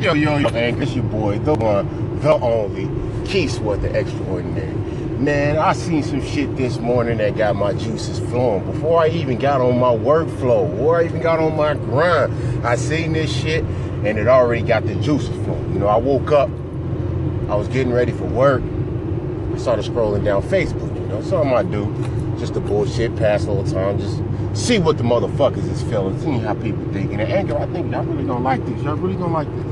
Yo, yo, yo, man, it's your boy, the one, the only, Keith Sweat, the extraordinary. Man, I seen some shit this morning that got my juices flowing. Before I even got on my workflow, or I even got on my grind, I seen this shit and it already got the juices flowing. You know, I woke up, I was getting ready for work. I started scrolling down Facebook, you know, something I do, just the bullshit, pass all the time, just see what the motherfuckers is feeling, see how people think. And anger, I think y'all really don't like this. Y'all really don't like this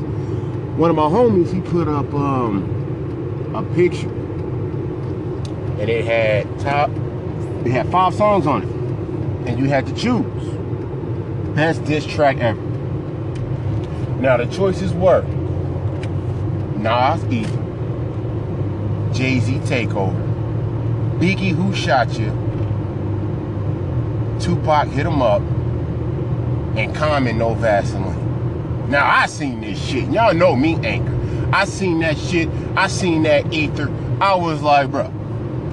one of my homies, he put up um, a picture, and it had top, it had five songs on it, and you had to choose best diss track ever. Now the choices were Nas Ether, Jay Z Takeover, Biggie Who Shot You, Tupac Hit 'Em Up, and Common No Vaseline. Now I seen this shit. Y'all know me, Anchor. I seen that shit. I seen that ether. I was like, bro,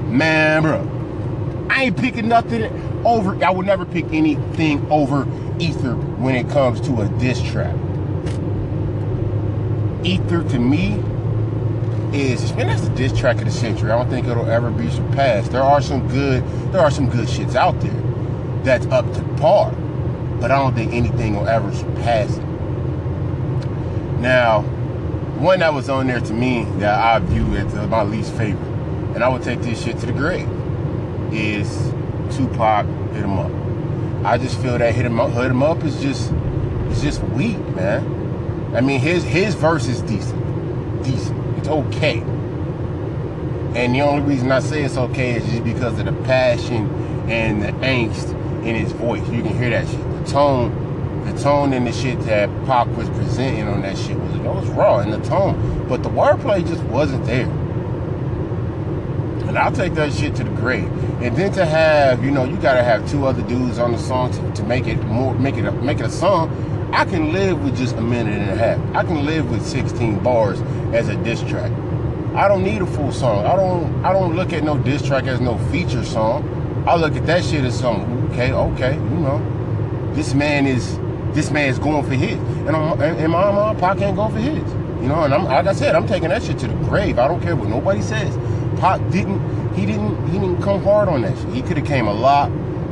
man, bro, I ain't picking nothing over. I would never pick anything over ether when it comes to a diss track. Ether to me is, man, that's the diss track of the century. I don't think it'll ever be surpassed. There are some good, there are some good shits out there that's up to par, but I don't think anything will ever surpass it. Now, one that was on there to me that I view as my least favorite, and I would take this shit to the grave, is Tupac Hit 'Em Up. I just feel that Hit 'Em Up, Hit 'Em Up is just, it's just weak, man. I mean, his his verse is decent, decent. It's okay. And the only reason I say it's okay is just because of the passion and the angst in his voice. You can hear that shit. The tone the tone and the shit that Pac was presenting on that shit was, it was raw in the tone, but the wordplay just wasn't there. And I'll take that shit to the grave. And then to have, you know, you gotta have two other dudes on the song to, to make it more, make it, a, make it a song. I can live with just a minute and a half. I can live with 16 bars as a diss track. I don't need a full song. I don't, I don't look at no diss track as no feature song. I look at that shit as something. Okay, okay, you know, this man is this man's going for his. And, I'm, and my mom, Pac can't go for his. You know, and I'm like I said, I'm taking that shit to the grave. I don't care what nobody says. Pac didn't, he didn't, he didn't come hard on that shit. He could have came a lot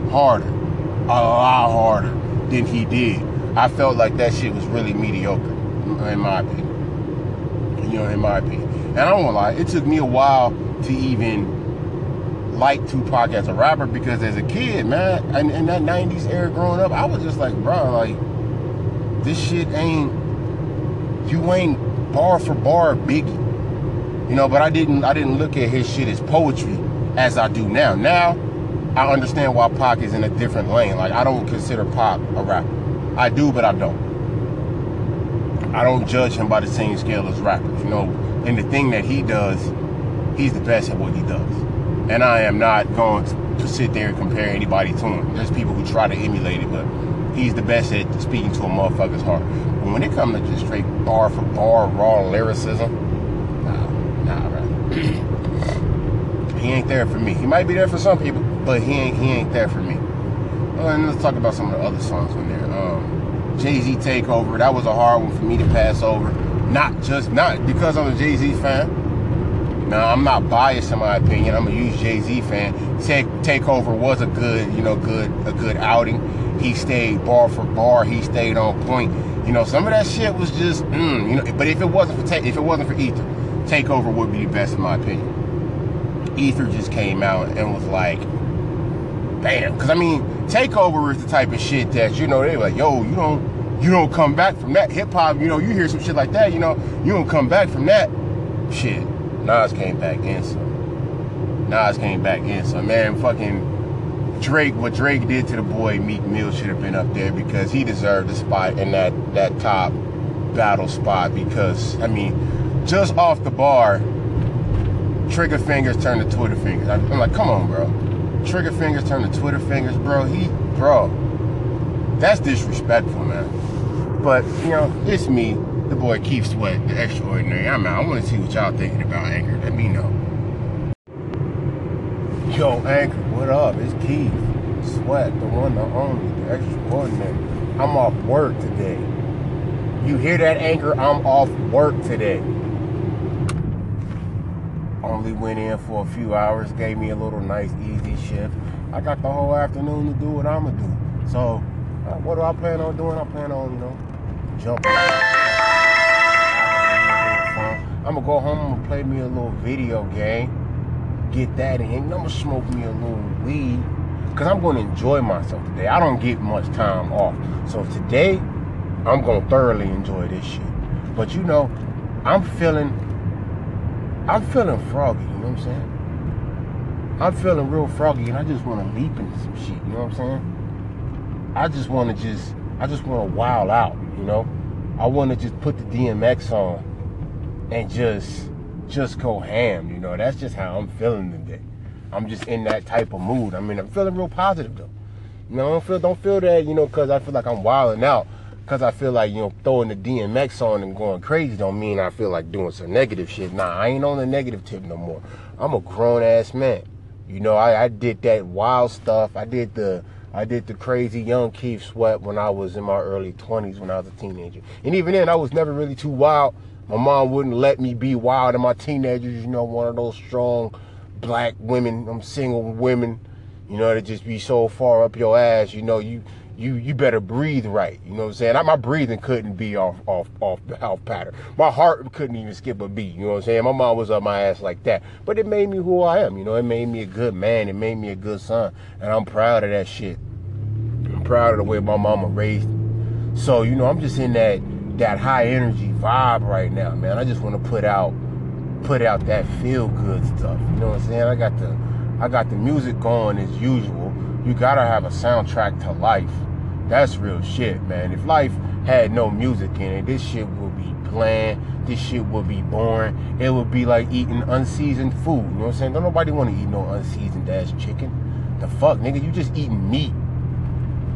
harder, a lot harder than he did. I felt like that shit was really mediocre, in my opinion. You know, in my opinion. And I don't lie, it took me a while to even like Tupac as a rapper because as a kid, man, in, in that 90s era growing up, I was just like, bro, like, this shit ain't you ain't bar for bar Biggie. You know, but I didn't I didn't look at his shit as poetry as I do now. Now I understand why Pac is in a different lane. Like I don't consider Pac a rapper. I do, but I don't. I don't judge him by the same scale as rappers. You know, and the thing that he does, he's the best at what he does. And I am not going to, to sit there and compare anybody to him. There's people who try to emulate it, but he's the best at speaking to a motherfucker's heart. But when it comes to just straight bar for bar, raw lyricism, nah, nah, bro. he ain't there for me. He might be there for some people, but he ain't he ain't there for me. Well, and let's talk about some of the other songs on there. Um, Jay Z Takeover, that was a hard one for me to pass over. Not just not because I'm a Jay Z fan. Now I'm not biased in my opinion. I'm a huge Jay Z fan. Take Takeover was a good, you know, good a good outing he stayed bar for bar. He stayed on point. You know, some of that shit was just, mm, you know. But if it wasn't for if it wasn't for Ether, Takeover would be the best in my opinion. Ether just came out and was like, bam. Because I mean, Takeover is the type of shit that you know they're like, yo, you don't, you don't come back from that hip hop. You know, you hear some shit like that. You know, you don't come back from that shit. Nas came back in some. Nas came back in some. Man, fucking Drake, what Drake did to the boy Meek Mill should have been up there because he deserved a spot in that that top battle spot because I mean, just off the bar, trigger fingers turn to Twitter fingers. I'm like, come on, bro. Trigger fingers turn to Twitter fingers, bro. He, bro, that's disrespectful, man. But you know, it's me, the boy Keith Sweat, the extraordinary. I'm out. I want to see what y'all thinking about Anchor. Let me know. Yo, Anchor, what up? It's Keith Sweat, the one, the only, the extraordinary. I'm off work today. You hear that Anchor? I'm off work today. Only went in for a few hours, gave me a little nice, easy shift. I got the whole afternoon to do what I'm gonna do. So, uh, what do I plan on doing? I plan on, you know, jumping. I'm gonna go home. I'm play me a little video game. Get that in. I'm gonna smoke me a little weed because I'm gonna enjoy myself today. I don't get much time off, so today I'm gonna thoroughly enjoy this shit. But you know, I'm feeling, I'm feeling froggy. You know what I'm saying? I'm feeling real froggy, and I just want to leap into some shit. You know what I'm saying? I just want to just, I just want to wild out. You know, I want to just put the DMX on and just just go ham. You know, that's just how I'm feeling today. I'm just in that type of mood. I mean, I'm feeling real positive though. You know, don't feel don't feel that you know because I feel like I'm wilding out. Because I feel like you know throwing the DMX on and going crazy don't mean I feel like doing some negative shit. Nah, I ain't on the negative tip no more. I'm a grown ass man. You know, I, I did that wild stuff. I did the I did the crazy young Keith Sweat when I was in my early 20s when I was a teenager. And even then, I was never really too wild my mom wouldn't let me be wild in my teenagers, you know, one of those strong black women, I'm single women, you know, to just be so far up your ass, you know, you you you better breathe right. You know what I'm saying? I, my breathing couldn't be off off off health pattern. My heart couldn't even skip a beat. You know what I'm saying? My mom was up my ass like that, but it made me who I am. You know, it made me a good man. It made me a good son, and I'm proud of that shit. I'm proud of the way my mama raised. Me. So you know, I'm just in that that high energy vibe right now, man. I just want to put out put out that feel good stuff. You know what I'm saying? I got the I got the music going as usual. You gotta have a soundtrack to life. That's real shit, man. If life had no music in it, this shit would be bland. This shit would be boring. It would be like eating unseasoned food. You know what I'm saying? Don't nobody want to eat no unseasoned ass chicken. The fuck, nigga? You just eating meat.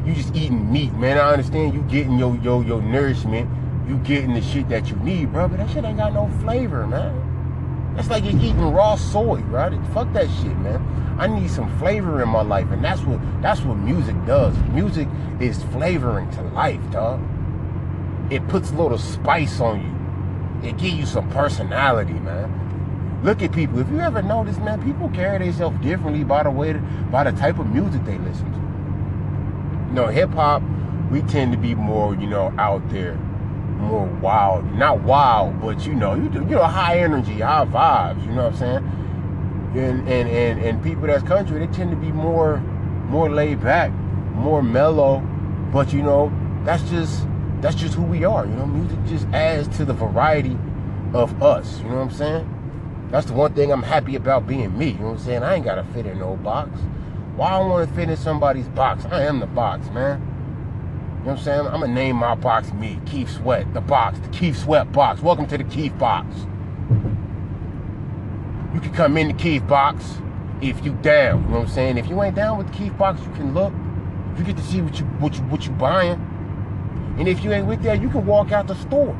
You just eating meat, man. I understand you getting your your your nourishment you getting the shit that you need, bro. But that shit ain't got no flavor, man. That's like you're eating raw soy, right? Fuck that shit, man. I need some flavor in my life, and that's what that's what music does. Music is flavoring to life, dog. It puts a little spice on you. It gives you some personality, man. Look at people. If you ever notice, man, people carry themselves differently by the way, by the type of music they listen to. You know, hip hop, we tend to be more, you know, out there Oh, more wild. Not wild, but you know, you do, you know, high energy, high vibes. You know what I'm saying? And and and and people that's country, they tend to be more more laid back, more mellow. But you know, that's just that's just who we are. You know, music just adds to the variety of us. You know what I'm saying? That's the one thing I'm happy about being me. You know what I'm saying? I ain't gotta fit in no box. Why I want to fit in somebody's box? I am the box, man. You know what I'm saying? I'm gonna name my box me, Keith Sweat, the box, the Keith Sweat box. Welcome to the Keith box. You can come in the Keith box if you down. You know what I'm saying? If you ain't down with the Keith box, you can look. You get to see what you what you what you buying. And if you ain't with that, you can walk out the store.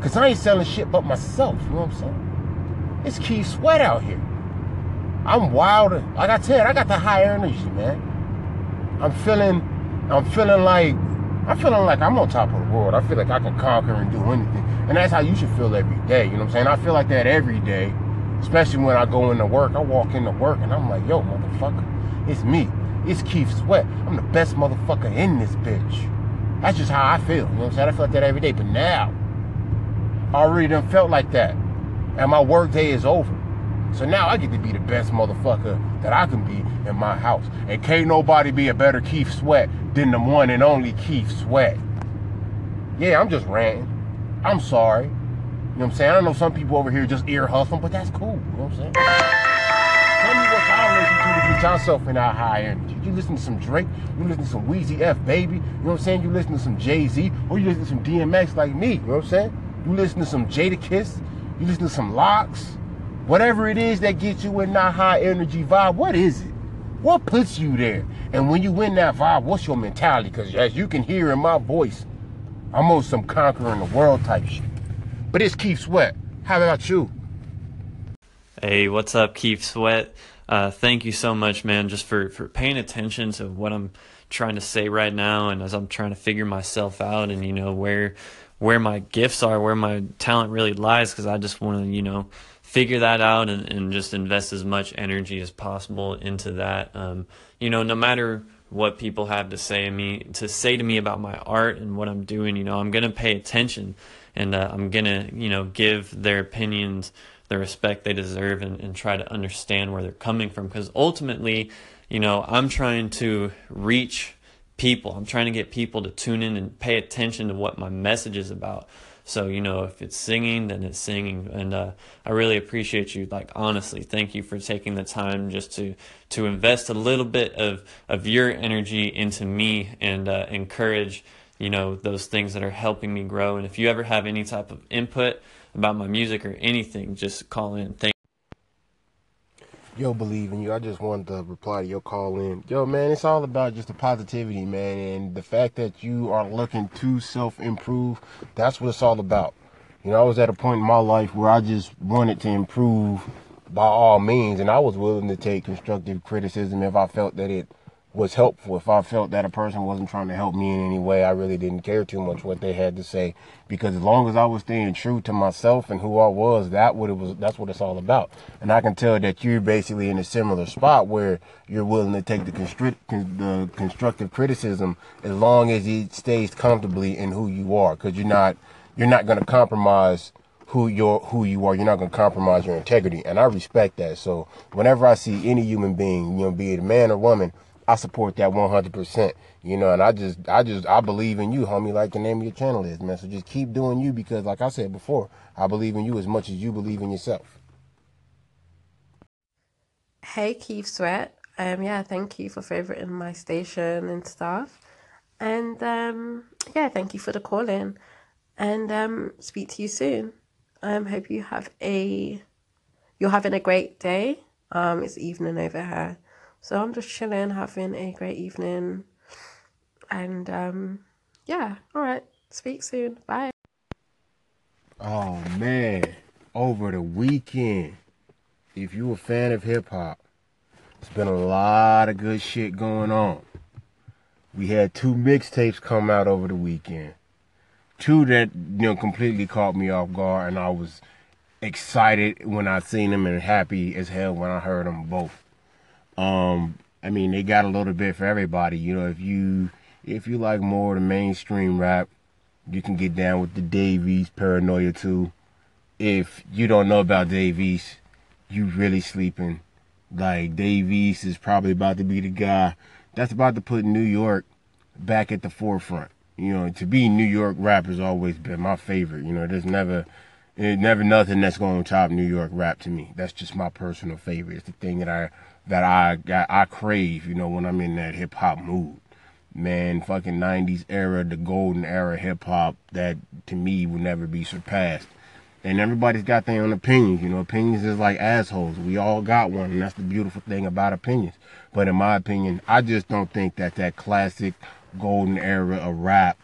Cause I ain't selling shit but myself. You know what I'm saying? It's Keith Sweat out here. I'm wilder. Like I said, I got the high energy, man. I'm feeling, I'm feeling like I'm feeling like I'm on top of the world. I feel like I can conquer and do anything. And that's how you should feel every day. You know what I'm saying? I feel like that every day. Especially when I go into work. I walk into work and I'm like, yo, motherfucker, it's me. It's Keith Sweat. I'm the best motherfucker in this bitch. That's just how I feel. You know what I'm saying? I feel like that every day. But now, I already done felt like that. And my work day is over. So now I get to be the best motherfucker that I can be in my house. And can't nobody be a better Keith Sweat than the one and only Keith Sweat. Yeah, I'm just ranting. I'm sorry. You know what I'm saying? I know some people over here just ear hustling, but that's cool. You know what I'm saying? Tell me what y'all listen to to get yourself in that high energy. You listen to some Drake, you listen to some Weezy F Baby, you know what I'm saying? You listen to some Jay-Z, or you listen to some DMX like me, you know what I'm saying? You listen to some Jada Jadakiss, you listen to some LOX, whatever it is that gets you in that high energy vibe, what is it? What puts you there? And when you win that vibe, what's your mentality? Because as you can hear in my voice, I'm on some conquering the world type shit. But it's Keith Sweat. How about you? Hey, what's up, Keith Sweat? Uh, thank you so much, man, just for, for paying attention to what I'm trying to say right now and as I'm trying to figure myself out and, you know, where where my gifts are, where my talent really lies, because I just want to, you know, figure that out and, and just invest as much energy as possible into that. Um, you know, no matter what people have to say to me to say to me about my art and what I'm doing, you know, I'm gonna pay attention and uh, I'm gonna, you know, give their opinions the respect they deserve and, and try to understand where they're coming from because ultimately, you know, I'm trying to reach people. I'm trying to get people to tune in and pay attention to what my message is about. So, you know, if it's singing, then it's singing. And uh, I really appreciate you. Like, honestly, thank you for taking the time just to, to invest a little bit of, of your energy into me and uh, encourage, you know, those things that are helping me grow. And if you ever have any type of input about my music or anything, just call in. Thank Yo, believe in you. I just wanted to reply to your call in. Yo, man, it's all about just the positivity, man, and the fact that you are looking to self improve. That's what it's all about. You know, I was at a point in my life where I just wanted to improve by all means, and I was willing to take constructive criticism if I felt that it was helpful. If I felt that a person wasn't trying to help me in any way, I really didn't care too much what they had to say because as long as I was staying true to myself and who I was, that what it was. That's what it's all about. And I can tell that you're basically in a similar spot where you're willing to take the, the constructive criticism as long as it stays comfortably in who you are, because you're not you're not going to compromise who you're who you are. You're not going to compromise your integrity, and I respect that. So whenever I see any human being, you know, be it a man or woman I support that 100%. You know, and I just, I just, I believe in you, homie, like the name of your channel is, man. So just keep doing you because, like I said before, I believe in you as much as you believe in yourself. Hey, Keith Sweat. Um, yeah, thank you for favoriting my station and stuff. And um, yeah, thank you for the call in. And um, speak to you soon. Um, hope you have a, you're having a great day. Um, it's evening over here. So I'm just chilling, having a great evening. And um, yeah, all right. Speak soon. Bye. Oh man, over the weekend, if you're a fan of hip hop, it's been a lot of good shit going on. We had two mixtapes come out over the weekend. Two that you know completely caught me off guard, and I was excited when I seen them and happy as hell when I heard them both. Um, I mean, they got a little bit for everybody. You know, if you if you like more of the mainstream rap, you can get down with the Dave East Paranoia too. If you don't know about Dave East, you really sleeping. Like Dave East is probably about to be the guy that's about to put New York back at the forefront. You know, to be New York rap has always been my favorite. You know, there's never never nothing that's going to top New York rap to me. That's just my personal favorite. It's the thing that I that I I crave, you know, when I'm in that hip hop mood. Man, fucking 90s era, the golden era hip hop that to me will never be surpassed. And everybody's got their own opinions, you know. Opinions is like assholes. We all got one, and that's the beautiful thing about opinions. But in my opinion, I just don't think that that classic golden era of rap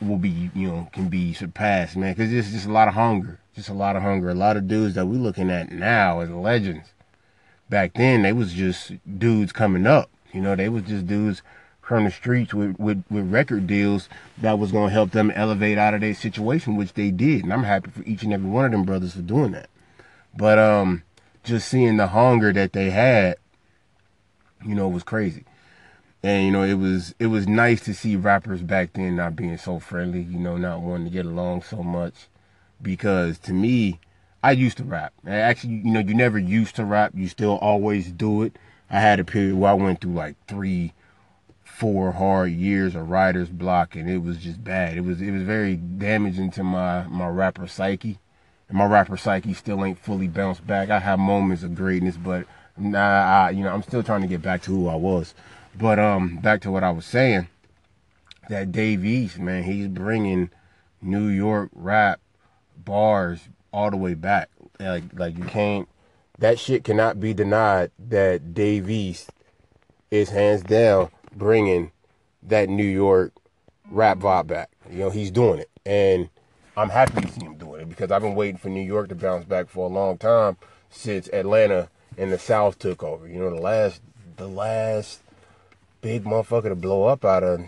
will be, you know, can be surpassed, man. Because it's just a lot of hunger. Just a lot of hunger. A lot of dudes that we're looking at now as legends back then they was just dudes coming up. You know, they was just dudes from the streets with, with, with record deals that was gonna help them elevate out of their situation, which they did. And I'm happy for each and every one of them brothers for doing that. But um just seeing the hunger that they had, you know, was crazy. And you know, it was it was nice to see rappers back then not being so friendly, you know, not wanting to get along so much. Because to me, I used to rap. Actually, you know, you never used to rap. You still always do it. I had a period where I went through like three, four hard years of writer's block, and it was just bad. It was it was very damaging to my my rapper psyche, and my rapper psyche still ain't fully bounced back. I have moments of greatness, but nah, I, you know, I'm still trying to get back to who I was. But um, back to what I was saying, that Dave East, man, he's bringing New York rap bars all the way back. Like like you can't that shit cannot be denied that Dave East is hands down bringing that New York rap vibe back. You know, he's doing it. And I'm happy to see him doing it because I've been waiting for New York to bounce back for a long time since Atlanta and the South took over. You know, the last the last big motherfucker to blow up out of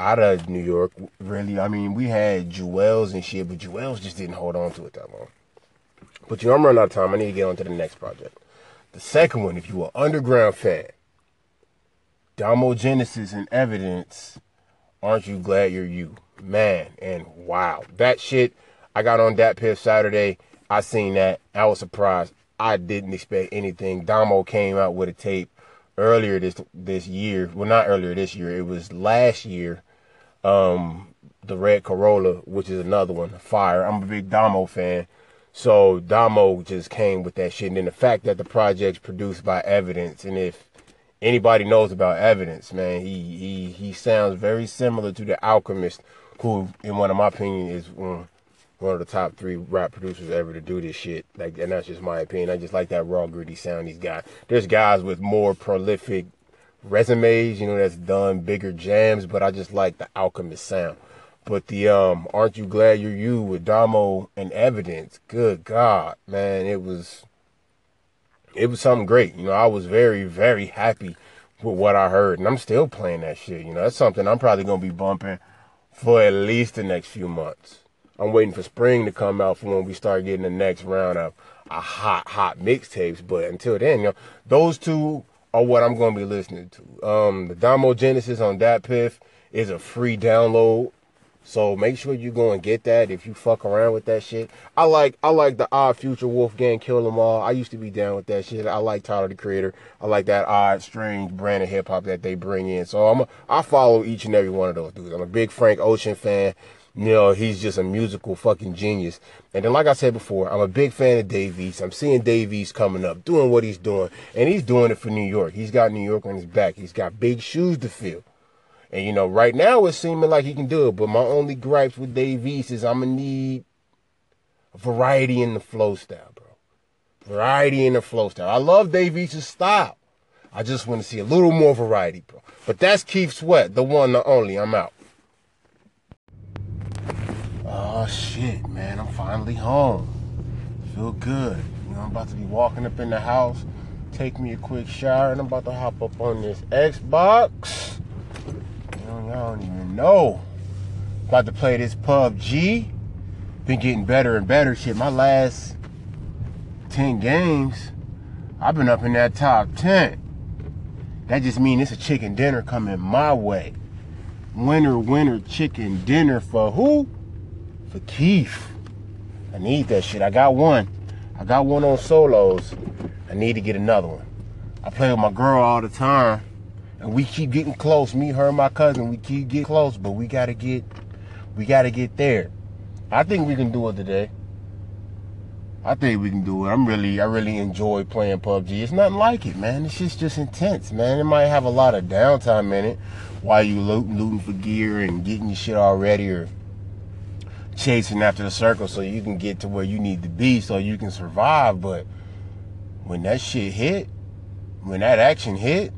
out of New York, really. I mean, we had Juelz and shit, but Juelz just didn't hold on to it that long. But you know, I'm running out of time. I need to get on to the next project. The second one, if you were underground fan, Domo Genesis and Evidence, aren't you glad you're you? Man, and wow. That shit, I got on DatPiff Saturday. I seen that. I was surprised. I didn't expect anything. Domo came out with a tape earlier this this year. Well, not earlier this year. It was last year. Um, the Red Corolla, which is another one, fire. I'm a big Domo fan. So Domo just came with that shit. And then the fact that the project's produced by Evidence, and if anybody knows about Evidence, man, he he he sounds very similar to the Alchemist, who, in one of my opinion, is one one of the top three rap producers ever to do this shit. Like, and that's just my opinion. I just like that raw, gritty sound he's got. There's guys with more prolific resumes, you know, that's done bigger jams, but I just like the Alchemist sound. But the um, aren't you glad you're you with Domo and Evidence? Good God, man, it was it was something great. You know, I was very, very happy with what I heard, and I'm still playing that shit. You know, that's something I'm probably gonna be bumping for at least the next few months. I'm waiting for spring to come out for when we start getting the next round of a hot, hot mixtapes. But until then, you know, those two are what I'm gonna be listening to. Um, the Domo Genesis on Piff is a free download. So make sure you go and get that if you fuck around with that shit. I like I like the odd future Wolfgang Kill 'Em All. I used to be down with that shit. I like Tyler the Creator. I like that odd, strange brand of hip hop that they bring in. So I'm a, I follow each and every one of those dudes. I'm a big Frank Ocean fan. You know, he's just a musical fucking genius. And then, like I said before, I'm a big fan of Dave East. I'm seeing Dave East coming up, doing what he's doing. And he's doing it for New York. He's got New York on his back. He's got big shoes to fill. And you know, right now it's seeming like he can do it. But my only gripes with Dave East is I'm gonna need variety in the flow style, bro. Variety in the flow style. I love Dave East's style. I just want to see a little more variety, bro. But that's Keith Sweat, the one, the only. I'm out. Oh shit, man! I'm finally home. Feel good. You know, I'm about to be walking up in the house, take me a quick shower, and I'm about to hop up on this Xbox. You know, don't even know. About to play this PUBG. Been getting better and better. Shit, my last 10 games, I've been up in that top 10. That just means it's a chicken dinner coming my way. Winner, winner, chicken dinner for who? For Keith. I need that shit. I got one. I got one on solos. I need to get another one. I play with my girl all the time. And we keep getting close. Me, her, my cousin, we keep getting close, but we gotta get we gotta get there. I think we can do it today. I think we can do it. I'm really, I really enjoy playing PUBG. It's nothing like it, man. It's just, just intense, man. It might have a lot of downtime in it while you looting, looting for gear and getting your shit all ready or chasing after the circle so you can get to where you need to be so you can survive. But when that shit hit, when that action hit,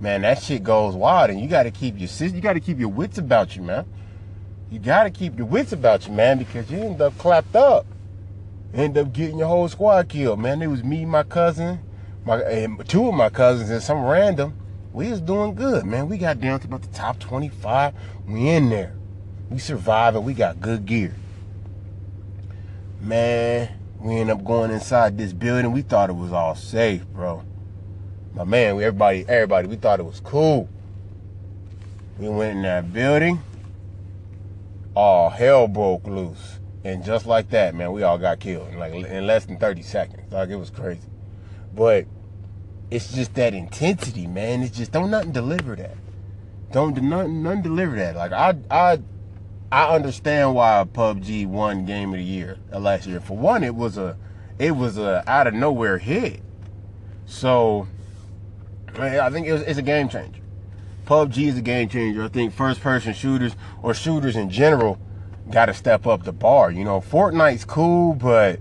man, that shit goes wild, and you got to keep your you got to keep your wits about you, man. You got to keep your wits about you, man, because you end up clapped up, end up getting your whole squad killed, man. It was me, my cousin, my and two of my cousins, and some random. We was doing good, man. We got down to about the top 25. We in there. We survived, and we got good gear. Man, we end up going inside this building. We thought it was all safe, bro. My man, we everybody, everybody, we thought it was cool. We went in that building. All hell broke loose. And just like that, man, we all got killed in like in less than 30 seconds. Like it was crazy. But it's just that intensity, man. It's just don't nothing deliver that. Don't nothing, nothing deliver that. Like I I I understand why PUBG won game of the year last year. For one, it was a it was a out of nowhere hit. So I think it's a game changer. PUBG is a game changer. I think first person shooters or shooters in general got to step up the bar. You know, Fortnite's cool, but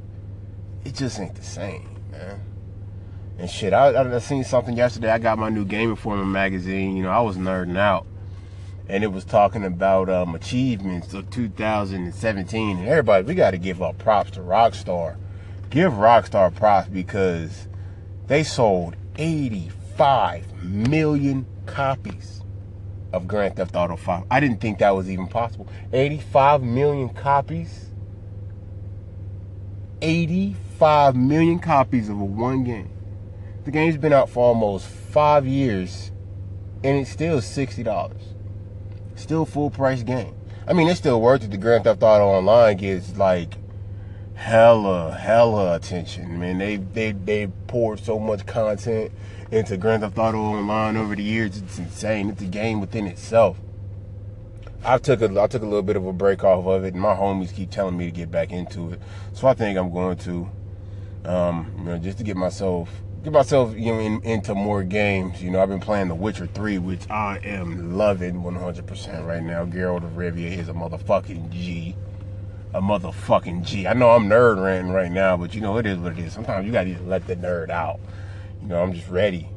it just ain't the same, man. And shit, I, I seen something yesterday. I got my new Game Informer magazine. You know, I was nerding out. And it was talking about um, achievements of 2017. And everybody, we got to give up props to Rockstar. Give Rockstar props because they sold 85 million copies of Grand Theft Auto 5. I didn't think that was even possible. 85 million copies. 85 million copies of a one game. The game's been out for almost five years, and it's still $60. Still full price game. I mean, it's still worth it. The Grand Theft Auto Online gets like hella, hella attention. Man, they they they poured so much content into Grand Theft Auto Online over the years. It's insane. It's a game within itself. I took a I took a little bit of a break off of it, and my homies keep telling me to get back into it. So I think I'm going to, um, you know, just to get myself get myself you know in, into more games. You know, I've been playing The Witcher 3, which I am loving 100% right now. Geralt of Rivia is a motherfucking G. A motherfucking G. I know I'm nerd ranting right now, but you know it is what it is. Sometimes you gotta just let the nerd out. You know, I'm just ready.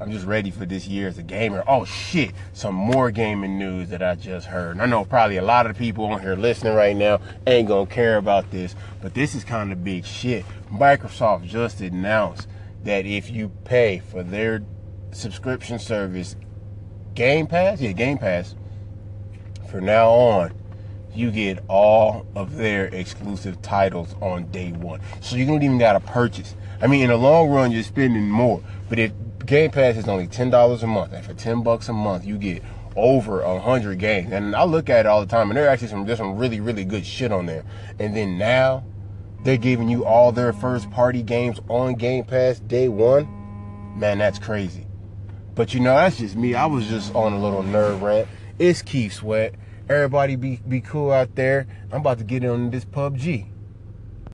I'm just ready for this year as a gamer. Oh shit, some more gaming news that I just heard. And I know probably a lot of people on here listening right now ain't gonna care about this, but this is kind of big shit. Microsoft just announced that if you pay for their subscription service, Game Pass, yeah, Game Pass, from now on, you get all of their exclusive titles on day one. So you don't even gotta purchase. I mean, in the long run, you're spending more. But if Game Pass is only ten dollars a month, and for ten bucks a month, you get over a hundred games. And I look at it all the time, and there are actually some there's some really really good shit on there. And then now they're giving you all their first party games on Game Pass day one. Man, that's crazy. But you know, that's just me. I was just on a little nerve rant. It's Keith Sweat. Everybody be be cool out there. I'm about to get on this PUBG.